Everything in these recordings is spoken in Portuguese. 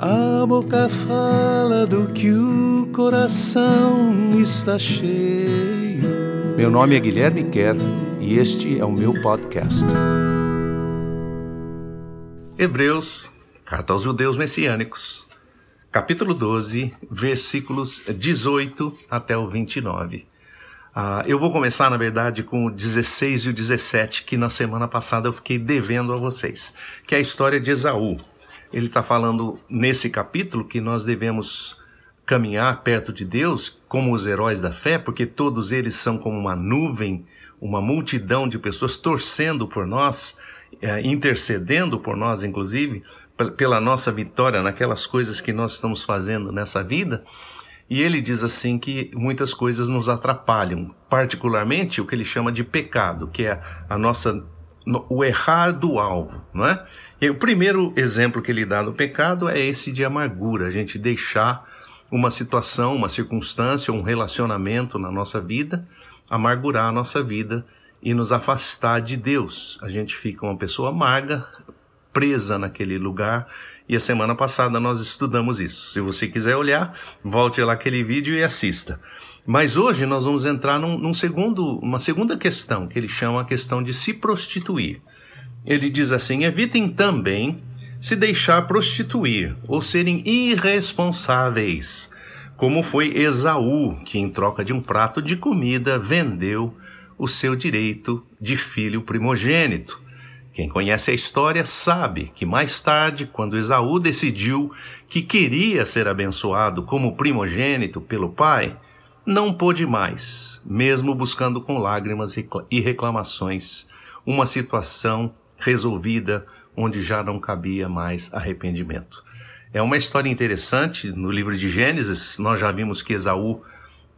A boca fala do que o coração está cheio. Meu nome é Guilherme Kerr e este é o meu podcast. Hebreus, carta aos judeus messiânicos, capítulo 12, versículos 18 até o 29. Ah, eu vou começar, na verdade, com o 16 e o 17, que na semana passada eu fiquei devendo a vocês, que é a história de Esaú ele está falando nesse capítulo que nós devemos caminhar perto de Deus como os heróis da fé, porque todos eles são como uma nuvem, uma multidão de pessoas torcendo por nós, é, intercedendo por nós, inclusive, pela nossa vitória naquelas coisas que nós estamos fazendo nessa vida. E ele diz assim que muitas coisas nos atrapalham, particularmente o que ele chama de pecado, que é a nossa o errar do alvo, não é? E o primeiro exemplo que ele dá do pecado é esse de amargura, a gente deixar uma situação, uma circunstância, um relacionamento na nossa vida amargurar a nossa vida e nos afastar de Deus. A gente fica uma pessoa amarga, presa naquele lugar. E a semana passada nós estudamos isso. Se você quiser olhar, volte lá aquele vídeo e assista. Mas hoje nós vamos entrar num, num segundo, uma segunda questão, que ele chama a questão de se prostituir. Ele diz assim: evitem também se deixar prostituir ou serem irresponsáveis, como foi Esaú, que em troca de um prato de comida vendeu o seu direito de filho primogênito. Quem conhece a história sabe que mais tarde, quando Esaú decidiu que queria ser abençoado como primogênito pelo pai, não pôde mais, mesmo buscando com lágrimas e reclamações, uma situação resolvida onde já não cabia mais arrependimento. É uma história interessante. No livro de Gênesis, nós já vimos que Esaú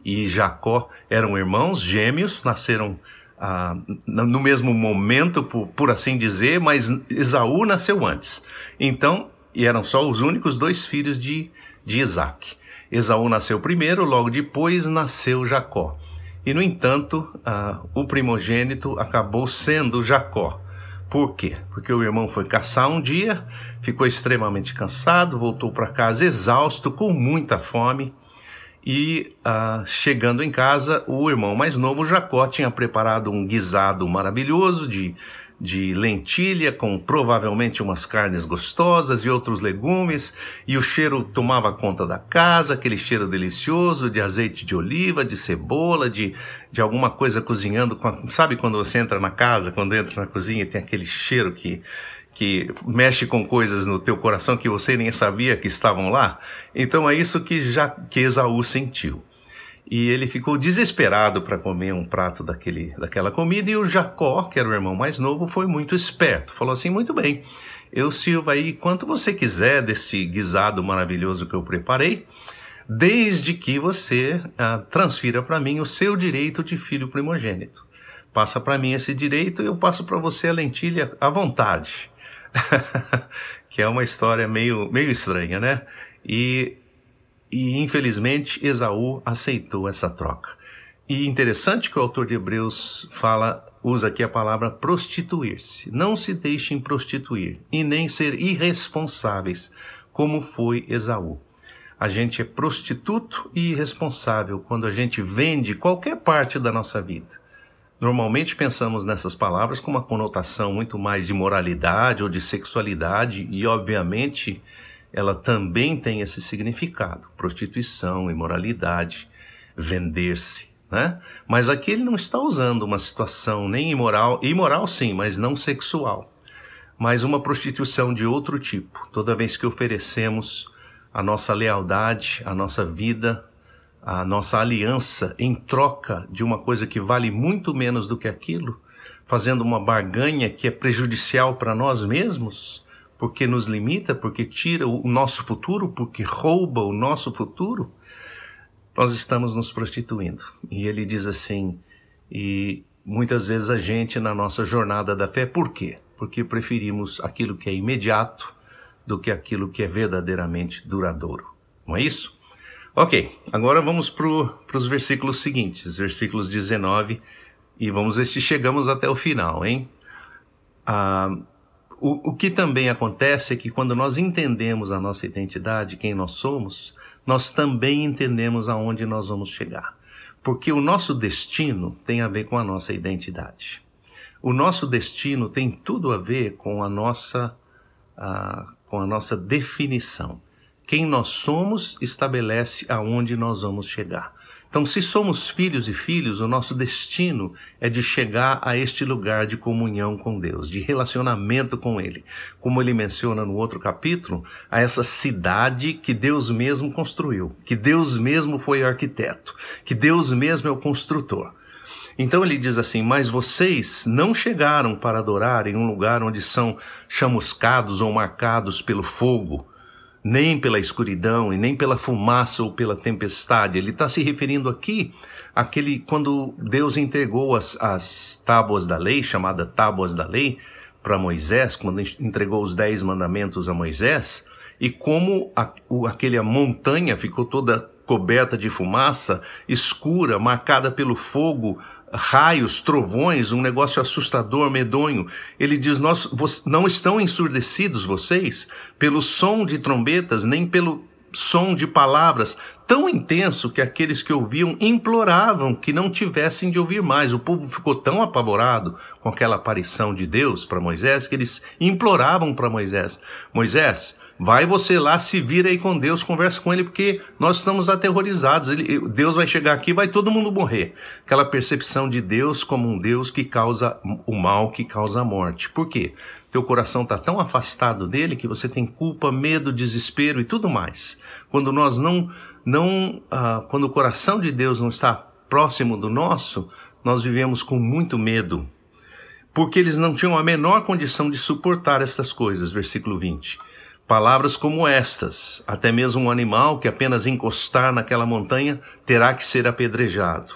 e Jacó eram irmãos gêmeos, nasceram ah, no mesmo momento, por, por assim dizer, mas Esaú nasceu antes. Então, e eram só os únicos dois filhos de, de Isaac. Esaú nasceu primeiro, logo depois nasceu Jacó. E, no entanto, ah, o primogênito acabou sendo Jacó. Por quê? Porque o irmão foi caçar um dia, ficou extremamente cansado, voltou para casa exausto, com muita fome. E ah, chegando em casa, o irmão mais novo, Jacó, tinha preparado um guisado maravilhoso de de lentilha com provavelmente umas carnes gostosas e outros legumes, e o cheiro tomava conta da casa, aquele cheiro delicioso de azeite de oliva, de cebola, de, de alguma coisa cozinhando. Sabe quando você entra na casa, quando entra na cozinha e tem aquele cheiro que que mexe com coisas no teu coração que você nem sabia que estavam lá? Então é isso que já que Esaú sentiu e ele ficou desesperado para comer um prato daquele, daquela comida. E o Jacó, que era o irmão mais novo, foi muito esperto. Falou assim: muito bem, eu sirvo aí quanto você quiser desse guisado maravilhoso que eu preparei, desde que você ah, transfira para mim o seu direito de filho primogênito. Passa para mim esse direito e eu passo para você a lentilha à vontade. que é uma história meio, meio estranha, né? E e infelizmente Esaú aceitou essa troca. E interessante que o autor de Hebreus fala, usa aqui a palavra prostituir-se. Não se deixem prostituir e nem ser irresponsáveis, como foi Esaú. A gente é prostituto e irresponsável quando a gente vende qualquer parte da nossa vida. Normalmente pensamos nessas palavras com uma conotação muito mais de moralidade ou de sexualidade, e obviamente ela também tem esse significado: prostituição, imoralidade, vender-se. Né? Mas aqui ele não está usando uma situação nem imoral, imoral sim, mas não sexual, mas uma prostituição de outro tipo. Toda vez que oferecemos a nossa lealdade, a nossa vida, a nossa aliança em troca de uma coisa que vale muito menos do que aquilo, fazendo uma barganha que é prejudicial para nós mesmos, porque nos limita, porque tira o nosso futuro, porque rouba o nosso futuro, nós estamos nos prostituindo. E ele diz assim, e muitas vezes a gente na nossa jornada da fé, por quê? Porque preferimos aquilo que é imediato do que aquilo que é verdadeiramente duradouro. Não é isso? Ok, agora vamos para os versículos seguintes, versículos 19, e vamos ver se chegamos até o final, hein? Ah, O, o que também acontece é que quando nós entendemos a nossa identidade, quem nós somos, nós também entendemos aonde nós vamos chegar. Porque o nosso destino tem a ver com a nossa identidade. O nosso destino tem tudo a ver com a nossa, a, com a nossa definição. Quem nós somos estabelece aonde nós vamos chegar. Então, se somos filhos e filhos, o nosso destino é de chegar a este lugar de comunhão com Deus, de relacionamento com Ele. Como ele menciona no outro capítulo, a essa cidade que Deus mesmo construiu, que Deus mesmo foi arquiteto, que Deus mesmo é o construtor. Então ele diz assim: Mas vocês não chegaram para adorar em um lugar onde são chamuscados ou marcados pelo fogo nem pela escuridão e nem pela fumaça ou pela tempestade. Ele está se referindo aqui àquele quando Deus entregou as, as tábuas da lei, chamada tábuas da lei, para Moisés, quando entregou os dez mandamentos a Moisés, e como a, o, aquele montanha ficou toda coberta de fumaça, escura, marcada pelo fogo, raios, trovões, um negócio assustador, medonho. Ele diz: Nós não estão ensurdecidos vocês pelo som de trombetas, nem pelo som de palavras tão intenso que aqueles que ouviam imploravam que não tivessem de ouvir mais. O povo ficou tão apavorado com aquela aparição de Deus para Moisés que eles imploravam para Moisés: Moisés, Vai você lá, se vira aí com Deus, conversa com ele, porque nós estamos aterrorizados. Ele, Deus vai chegar aqui, vai todo mundo morrer. Aquela percepção de Deus como um Deus que causa o mal, que causa a morte. Por quê? Teu coração está tão afastado dele que você tem culpa, medo, desespero e tudo mais. Quando nós não, não, ah, quando o coração de Deus não está próximo do nosso, nós vivemos com muito medo, porque eles não tinham a menor condição de suportar estas coisas. Versículo 20. Palavras como estas: até mesmo um animal que apenas encostar naquela montanha terá que ser apedrejado.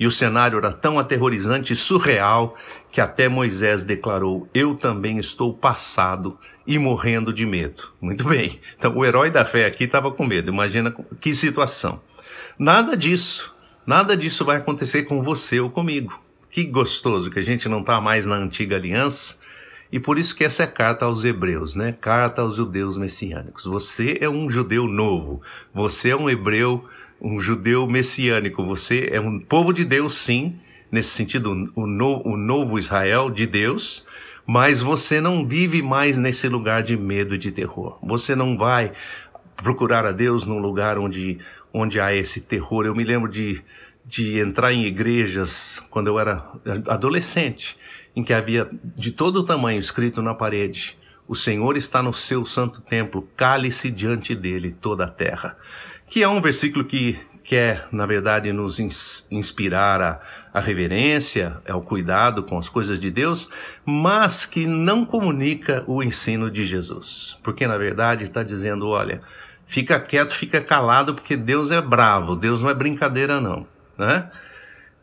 E o cenário era tão aterrorizante e surreal que até Moisés declarou: Eu também estou passado e morrendo de medo. Muito bem. Então o herói da fé aqui estava com medo. Imagina que situação. Nada disso, nada disso vai acontecer com você ou comigo. Que gostoso que a gente não está mais na antiga aliança e por isso que essa é carta aos hebreus, né? Carta aos judeus messiânicos. Você é um judeu novo. Você é um hebreu, um judeu messiânico. Você é um povo de Deus, sim, nesse sentido, o, no, o novo Israel de Deus, mas você não vive mais nesse lugar de medo e de terror. Você não vai procurar a Deus num lugar onde, onde há esse terror. Eu me lembro de, de entrar em igrejas quando eu era adolescente em que havia de todo o tamanho escrito na parede: O Senhor está no seu santo templo, cale-se diante dele toda a terra. Que é um versículo que quer, na verdade, nos inspirar a, a reverência, ao cuidado com as coisas de Deus, mas que não comunica o ensino de Jesus. Porque, na verdade, está dizendo: olha, fica quieto, fica calado, porque Deus é bravo, Deus não é brincadeira, não. Né?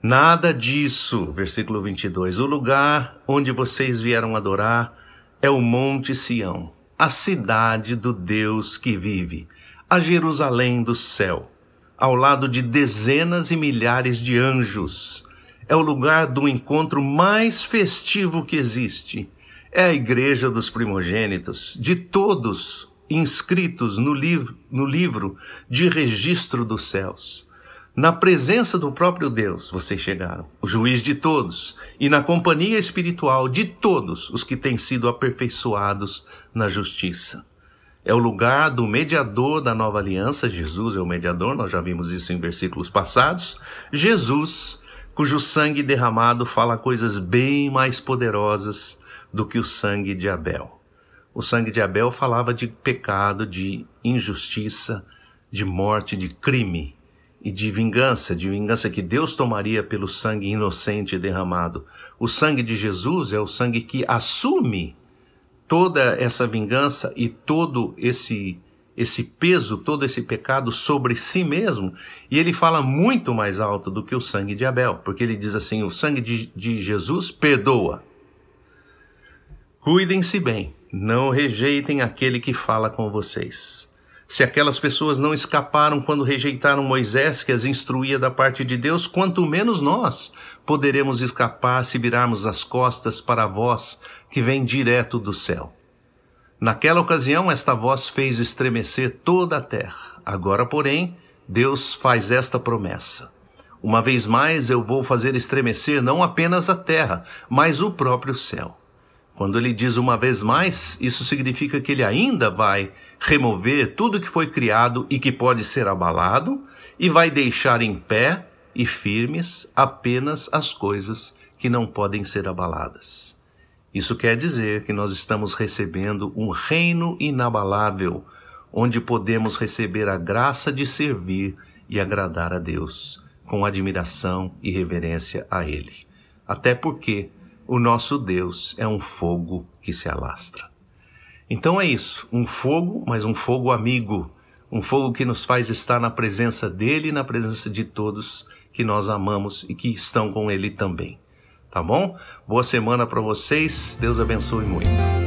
Nada disso, versículo 22. O lugar onde vocês vieram adorar é o Monte Sião, a cidade do Deus que vive, a Jerusalém do céu, ao lado de dezenas e milhares de anjos. É o lugar do encontro mais festivo que existe. É a igreja dos primogênitos, de todos inscritos no, liv no livro de registro dos céus. Na presença do próprio Deus vocês chegaram, o juiz de todos, e na companhia espiritual de todos os que têm sido aperfeiçoados na justiça. É o lugar do mediador da nova aliança, Jesus é o mediador, nós já vimos isso em versículos passados. Jesus, cujo sangue derramado fala coisas bem mais poderosas do que o sangue de Abel. O sangue de Abel falava de pecado, de injustiça, de morte, de crime e de vingança, de vingança que Deus tomaria pelo sangue inocente derramado. O sangue de Jesus é o sangue que assume toda essa vingança e todo esse esse peso, todo esse pecado sobre si mesmo, e ele fala muito mais alto do que o sangue de Abel, porque ele diz assim: o sangue de, de Jesus perdoa. Cuidem-se bem, não rejeitem aquele que fala com vocês. Se aquelas pessoas não escaparam quando rejeitaram Moisés, que as instruía da parte de Deus, quanto menos nós poderemos escapar se virarmos as costas para a voz que vem direto do céu. Naquela ocasião, esta voz fez estremecer toda a terra. Agora, porém, Deus faz esta promessa: Uma vez mais eu vou fazer estremecer não apenas a terra, mas o próprio céu. Quando ele diz uma vez mais, isso significa que ele ainda vai remover tudo que foi criado e que pode ser abalado e vai deixar em pé e firmes apenas as coisas que não podem ser abaladas. Isso quer dizer que nós estamos recebendo um reino inabalável, onde podemos receber a graça de servir e agradar a Deus, com admiração e reverência a Ele. Até porque o nosso Deus é um fogo que se alastra. Então é isso, um fogo, mas um fogo amigo, um fogo que nos faz estar na presença dele e na presença de todos que nós amamos e que estão com ele também. Tá bom? Boa semana para vocês. Deus abençoe muito.